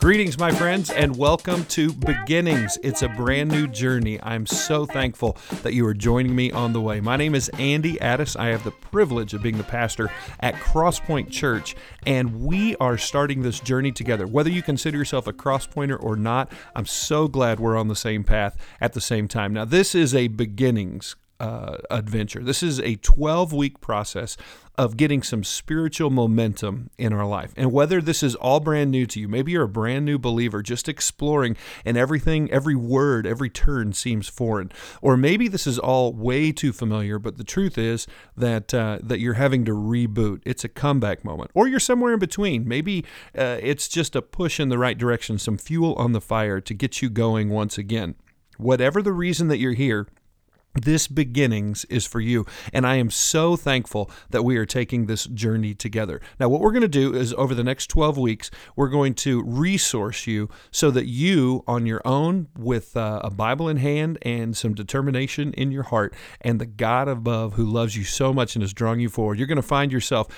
Greetings, my friends, and welcome to Beginnings. It's a brand new journey. I'm so thankful that you are joining me on the way. My name is Andy Addis. I have the privilege of being the pastor at Crosspoint Church, and we are starting this journey together. Whether you consider yourself a crosspointer or not, I'm so glad we're on the same path at the same time. Now, this is a beginnings uh, adventure. This is a 12 week process of getting some spiritual momentum in our life. And whether this is all brand new to you, maybe you're a brand new believer just exploring and everything, every word, every turn seems foreign, or maybe this is all way too familiar, but the truth is that uh, that you're having to reboot. It's a comeback moment, or you're somewhere in between. Maybe uh, it's just a push in the right direction, some fuel on the fire to get you going once again. Whatever the reason that you're here, this beginnings is for you. And I am so thankful that we are taking this journey together. Now, what we're going to do is over the next 12 weeks, we're going to resource you so that you, on your own, with uh, a Bible in hand and some determination in your heart, and the God above who loves you so much and is drawing you forward, you're going to find yourself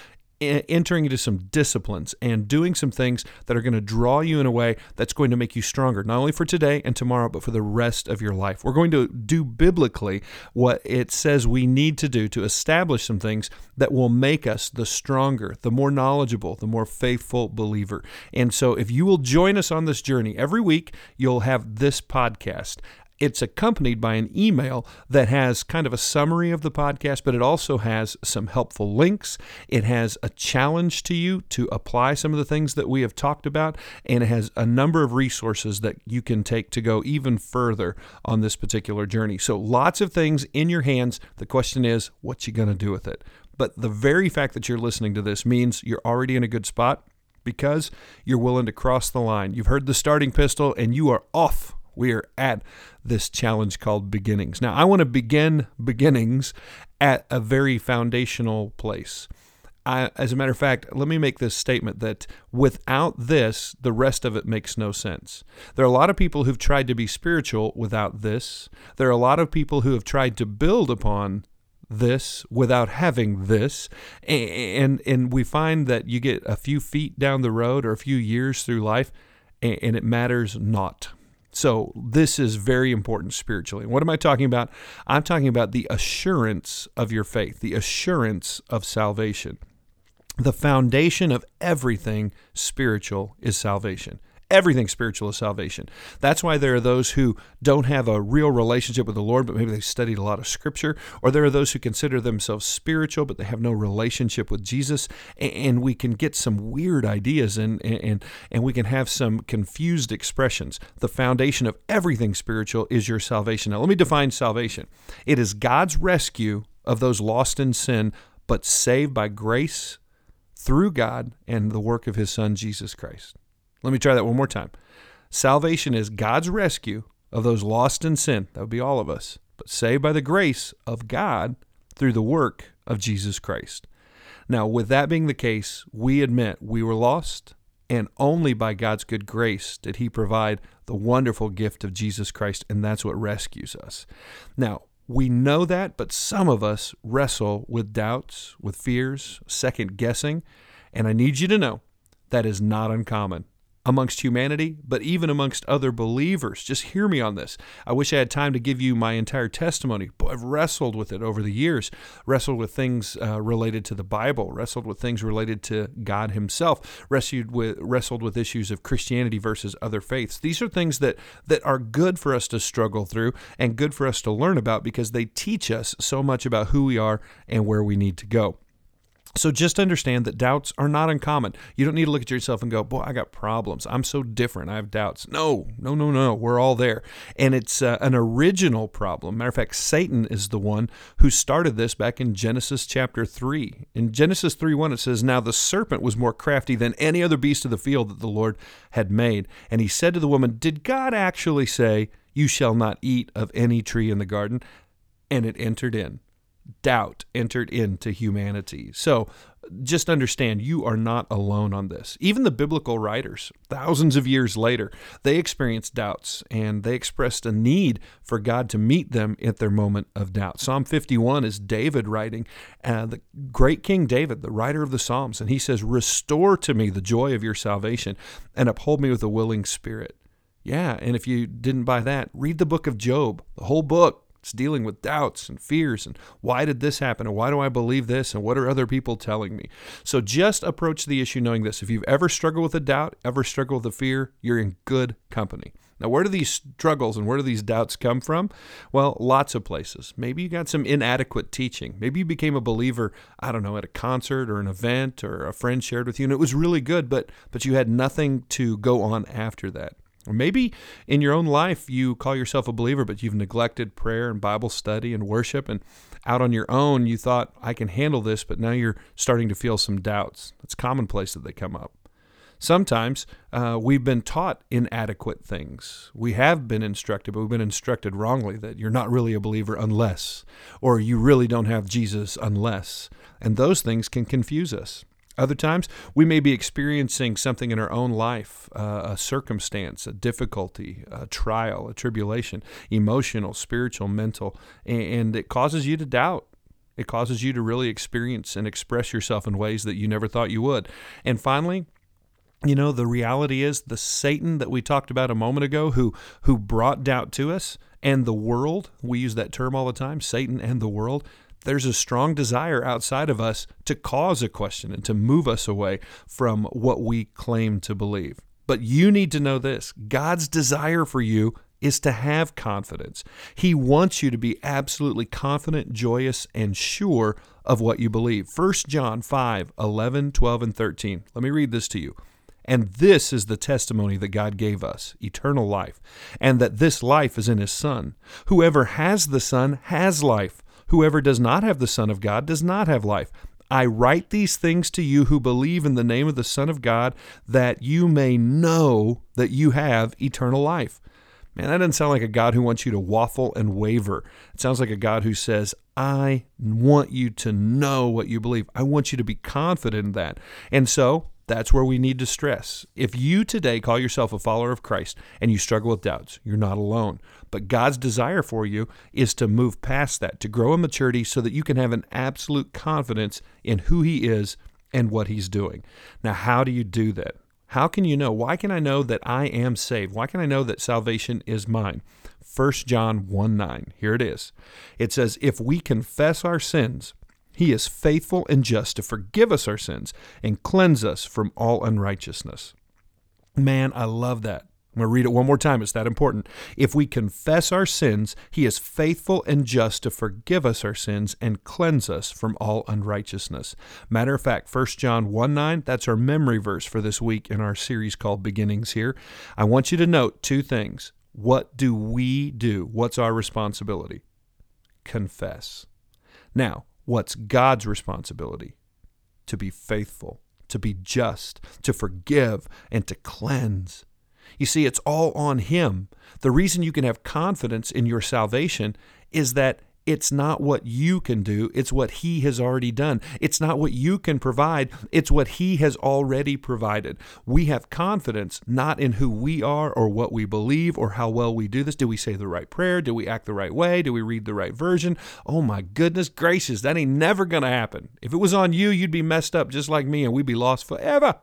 entering into some disciplines and doing some things that are going to draw you in a way that's going to make you stronger, not only for today and tomorrow, but for the rest of your life. We're going to do biblically what it says we need to do to establish some things that will make us the stronger, the more knowledgeable, the more faithful believer. And so, if you will join us on this journey every week, you'll have this podcast it's accompanied by an email that has kind of a summary of the podcast, but it also has some helpful links. It has a challenge to you to apply some of the things that we have talked about, and it has a number of resources that you can take to go even further on this particular journey. So, lots of things in your hands. The question is, what you going to do with it? But the very fact that you're listening to this means you're already in a good spot because you're willing to cross the line. You've heard the starting pistol and you are off we are at this challenge called beginnings. Now, I want to begin beginnings at a very foundational place. I, as a matter of fact, let me make this statement that without this, the rest of it makes no sense. There are a lot of people who've tried to be spiritual without this. There are a lot of people who have tried to build upon this without having this and and we find that you get a few feet down the road or a few years through life and it matters not so, this is very important spiritually. What am I talking about? I'm talking about the assurance of your faith, the assurance of salvation. The foundation of everything spiritual is salvation. Everything spiritual is salvation. That's why there are those who don't have a real relationship with the Lord, but maybe they've studied a lot of scripture, or there are those who consider themselves spiritual, but they have no relationship with Jesus. And we can get some weird ideas and, and, and we can have some confused expressions. The foundation of everything spiritual is your salvation. Now, let me define salvation it is God's rescue of those lost in sin, but saved by grace through God and the work of his Son, Jesus Christ. Let me try that one more time. Salvation is God's rescue of those lost in sin. That would be all of us, but saved by the grace of God through the work of Jesus Christ. Now, with that being the case, we admit we were lost, and only by God's good grace did He provide the wonderful gift of Jesus Christ, and that's what rescues us. Now, we know that, but some of us wrestle with doubts, with fears, second guessing, and I need you to know that is not uncommon amongst humanity, but even amongst other believers. Just hear me on this. I wish I had time to give you my entire testimony. Boy, I've wrestled with it over the years, wrestled with things uh, related to the Bible, wrestled with things related to God Himself, wrestled with wrestled with issues of Christianity versus other faiths. These are things that that are good for us to struggle through and good for us to learn about because they teach us so much about who we are and where we need to go. So just understand that doubts are not uncommon. You don't need to look at yourself and go, "Boy, I got problems. I'm so different. I have doubts." No, no, no, no. We're all there, and it's uh, an original problem. Matter of fact, Satan is the one who started this back in Genesis chapter three. In Genesis three one, it says, "Now the serpent was more crafty than any other beast of the field that the Lord had made, and he said to the woman, Did God actually say?" You shall not eat of any tree in the garden. And it entered in. Doubt entered into humanity. So just understand you are not alone on this. Even the biblical writers, thousands of years later, they experienced doubts and they expressed a need for God to meet them at their moment of doubt. Psalm 51 is David writing, uh, the great King David, the writer of the Psalms, and he says, Restore to me the joy of your salvation and uphold me with a willing spirit. Yeah, and if you didn't buy that, read the book of Job, the whole book. It's dealing with doubts and fears and why did this happen and why do I believe this and what are other people telling me? So just approach the issue knowing this. If you've ever struggled with a doubt, ever struggled with a fear, you're in good company. Now, where do these struggles and where do these doubts come from? Well, lots of places. Maybe you got some inadequate teaching. Maybe you became a believer, I don't know, at a concert or an event or a friend shared with you and it was really good, but but you had nothing to go on after that. Or maybe in your own life you call yourself a believer, but you've neglected prayer and Bible study and worship, and out on your own you thought, I can handle this, but now you're starting to feel some doubts. It's commonplace that they come up. Sometimes uh, we've been taught inadequate things. We have been instructed, but we've been instructed wrongly that you're not really a believer unless, or you really don't have Jesus unless. And those things can confuse us. Other times, we may be experiencing something in our own life uh, a circumstance, a difficulty, a trial, a tribulation, emotional, spiritual, mental, and it causes you to doubt. It causes you to really experience and express yourself in ways that you never thought you would. And finally, you know, the reality is the Satan that we talked about a moment ago who who brought doubt to us and the world, we use that term all the time, Satan and the world, there's a strong desire outside of us to cause a question and to move us away from what we claim to believe. But you need to know this God's desire for you is to have confidence. He wants you to be absolutely confident, joyous, and sure of what you believe. 1 John 5 11, 12, and 13. Let me read this to you. And this is the testimony that God gave us eternal life, and that this life is in His Son. Whoever has the Son has life. Whoever does not have the Son of God does not have life. I write these things to you who believe in the name of the Son of God, that you may know that you have eternal life. Man, that doesn't sound like a God who wants you to waffle and waver. It sounds like a God who says, I want you to know what you believe. I want you to be confident in that. And so that's where we need to stress. If you today call yourself a follower of Christ and you struggle with doubts, you're not alone. But God's desire for you is to move past that, to grow in maturity so that you can have an absolute confidence in who He is and what He's doing. Now, how do you do that? How can you know? Why can I know that I am saved? Why can I know that salvation is mine? 1 John 1 9. Here it is. It says, If we confess our sins, he is faithful and just to forgive us our sins and cleanse us from all unrighteousness. Man, I love that. I'm going to read it one more time. It's that important. If we confess our sins, He is faithful and just to forgive us our sins and cleanse us from all unrighteousness. Matter of fact, 1 John 1 9, that's our memory verse for this week in our series called Beginnings here. I want you to note two things. What do we do? What's our responsibility? Confess. Now, What's God's responsibility? To be faithful, to be just, to forgive, and to cleanse. You see, it's all on Him. The reason you can have confidence in your salvation is that it's not what you can do, it's what He has already done. It's not what you can provide, it's what He has already provided. We have confidence not in who we are or what we believe or how well we do this. Do we say the right prayer? Do we act the right way? Do we read the right version? Oh my goodness gracious, that ain't never going to happen. If it was on you, you'd be messed up just like me and we'd be lost forever.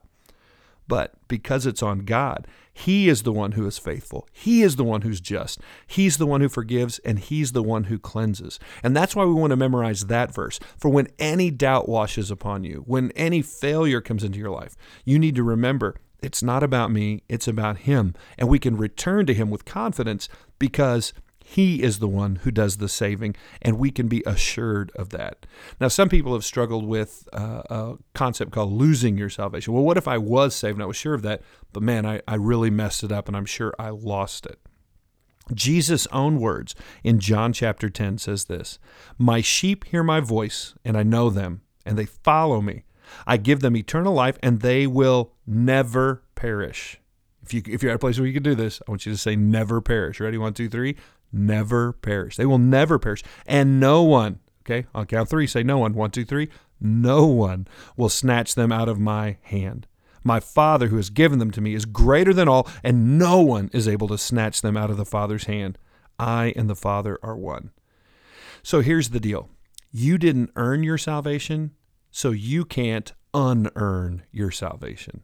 But because it's on God, He is the one who is faithful. He is the one who's just. He's the one who forgives, and He's the one who cleanses. And that's why we want to memorize that verse. For when any doubt washes upon you, when any failure comes into your life, you need to remember it's not about me, it's about Him. And we can return to Him with confidence because he is the one who does the saving, and we can be assured of that. Now, some people have struggled with uh, a concept called losing your salvation. Well, what if I was saved and I was sure of that, but man, I, I really messed it up and I'm sure I lost it? Jesus' own words in John chapter 10 says this My sheep hear my voice, and I know them, and they follow me. I give them eternal life, and they will never perish. If, you, if you're at a place where you can do this, I want you to say never perish. Ready? One, two, three never perish. They will never perish. And no one, Okay, I'll count three. Say no one. One, two, three. No one will snatch them out of my hand. My Father who has given them to me is greater than all, and no one is able to snatch them out of the Father's hand. I and the Father are one. So here's the deal you didn't earn your salvation, so you can't unearn your salvation.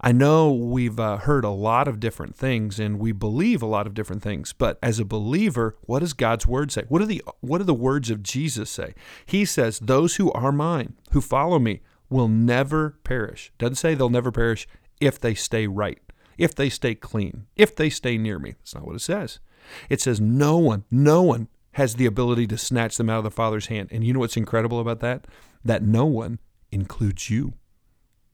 I know we've uh, heard a lot of different things and we believe a lot of different things, but as a believer, what does God's word say? What are the what do the words of Jesus say? He says, "Those who are mine, who follow me, will never perish. Doesn't say they'll never perish if they stay right, if they stay clean, if they stay near me. That's not what it says. It says no one, no one has the ability to snatch them out of the Father's hand. And you know what's incredible about that? That no one includes you.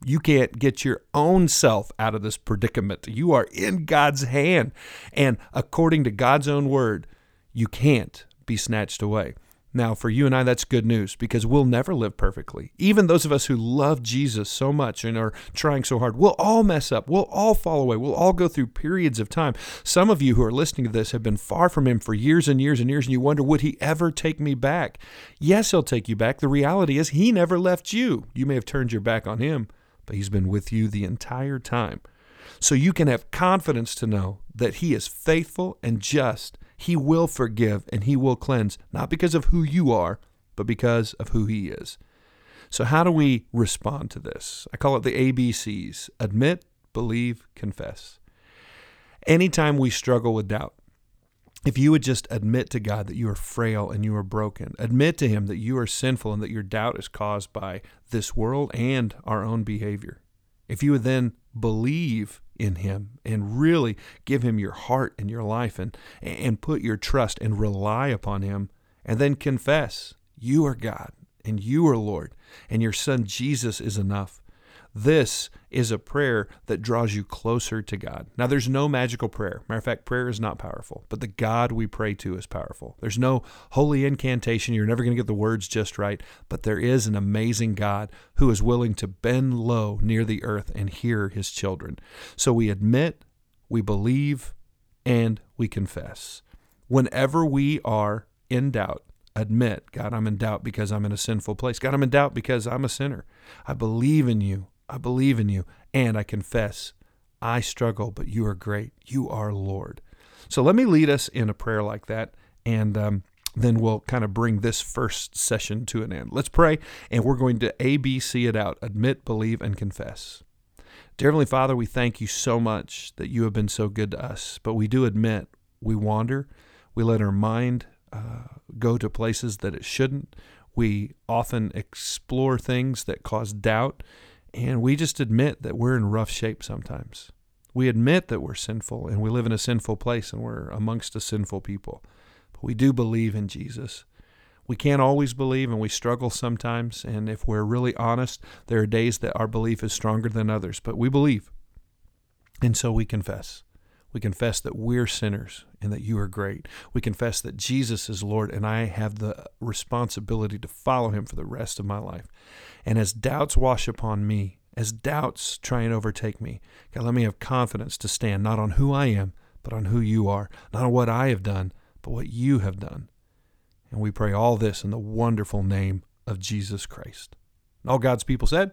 You can't get your own self out of this predicament. You are in God's hand. And according to God's own word, you can't be snatched away. Now, for you and I, that's good news because we'll never live perfectly. Even those of us who love Jesus so much and are trying so hard, we'll all mess up. We'll all fall away. We'll all go through periods of time. Some of you who are listening to this have been far from Him for years and years and years, and you wonder, would He ever take me back? Yes, He'll take you back. The reality is, He never left you. You may have turned your back on Him, but He's been with you the entire time. So you can have confidence to know that He is faithful and just he will forgive and He will cleanse, not because of who you are, but because of who He is. So, how do we respond to this? I call it the ABCs admit, believe, confess. Anytime we struggle with doubt, if you would just admit to God that you are frail and you are broken, admit to Him that you are sinful and that your doubt is caused by this world and our own behavior, if you would then believe in him and really give him your heart and your life and and put your trust and rely upon him and then confess you are God and you are Lord and your son Jesus is enough this is a prayer that draws you closer to God. Now, there's no magical prayer. Matter of fact, prayer is not powerful, but the God we pray to is powerful. There's no holy incantation. You're never going to get the words just right, but there is an amazing God who is willing to bend low near the earth and hear his children. So we admit, we believe, and we confess. Whenever we are in doubt, admit, God, I'm in doubt because I'm in a sinful place. God, I'm in doubt because I'm a sinner. I believe in you. I believe in you, and I confess I struggle, but you are great. You are Lord. So let me lead us in a prayer like that, and um, then we'll kind of bring this first session to an end. Let's pray, and we're going to ABC it out admit, believe, and confess. Dear Heavenly Father, we thank you so much that you have been so good to us, but we do admit we wander. We let our mind uh, go to places that it shouldn't. We often explore things that cause doubt and we just admit that we're in rough shape sometimes. We admit that we're sinful and we live in a sinful place and we're amongst a sinful people. But we do believe in Jesus. We can't always believe and we struggle sometimes. And if we're really honest, there are days that our belief is stronger than others, but we believe. And so we confess. We confess that we're sinners and that you are great. We confess that Jesus is Lord and I have the responsibility to follow him for the rest of my life. And as doubts wash upon me, as doubts try and overtake me, God, let me have confidence to stand not on who I am, but on who you are, not on what I have done, but what you have done. And we pray all this in the wonderful name of Jesus Christ. And all God's people said,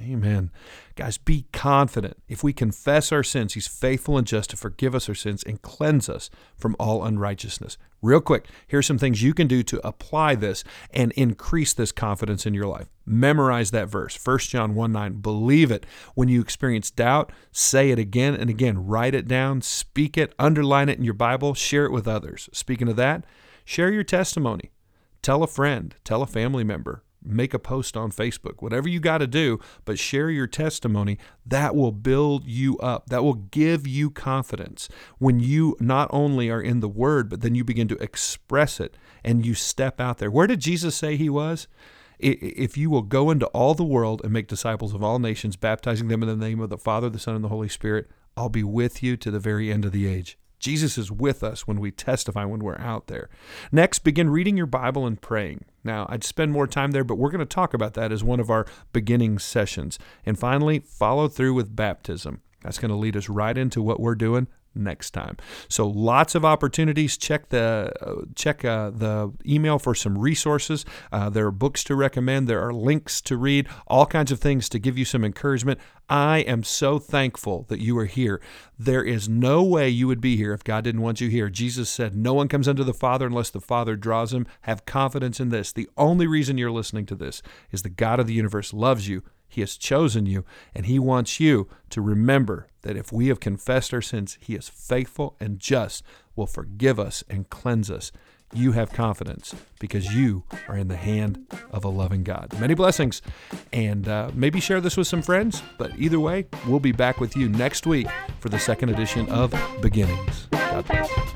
Amen. Guys, be confident. If we confess our sins, He's faithful and just to forgive us our sins and cleanse us from all unrighteousness. Real quick, here's some things you can do to apply this and increase this confidence in your life. Memorize that verse, 1 John 1 9. Believe it. When you experience doubt, say it again and again. Write it down, speak it, underline it in your Bible, share it with others. Speaking of that, share your testimony. Tell a friend, tell a family member, make a post on Facebook, whatever you got to do, but share your testimony. That will build you up. That will give you confidence when you not only are in the Word, but then you begin to express it and you step out there. Where did Jesus say he was? If you will go into all the world and make disciples of all nations, baptizing them in the name of the Father, the Son, and the Holy Spirit, I'll be with you to the very end of the age. Jesus is with us when we testify, when we're out there. Next, begin reading your Bible and praying. Now, I'd spend more time there, but we're going to talk about that as one of our beginning sessions. And finally, follow through with baptism. That's going to lead us right into what we're doing next time. So lots of opportunities. Check the uh, check uh, the email for some resources. Uh, there are books to recommend. There are links to read. All kinds of things to give you some encouragement. I am so thankful that you are here. There is no way you would be here if God didn't want you here. Jesus said, "No one comes unto the Father unless the Father draws him." Have confidence in this. The only reason you're listening to this is the God of the universe loves you he has chosen you, and He wants you to remember that if we have confessed our sins, He is faithful and just, will forgive us and cleanse us. You have confidence because you are in the hand of a loving God. Many blessings, and uh, maybe share this with some friends. But either way, we'll be back with you next week for the second edition of Beginnings. God bless.